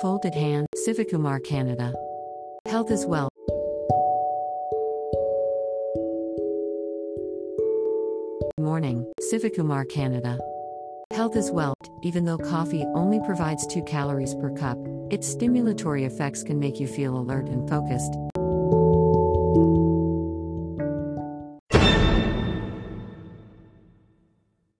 Folded hand, Civikumar Canada. Health is well. Morning, Civikumar Canada. Health is well. Even though coffee only provides 2 calories per cup, its stimulatory effects can make you feel alert and focused.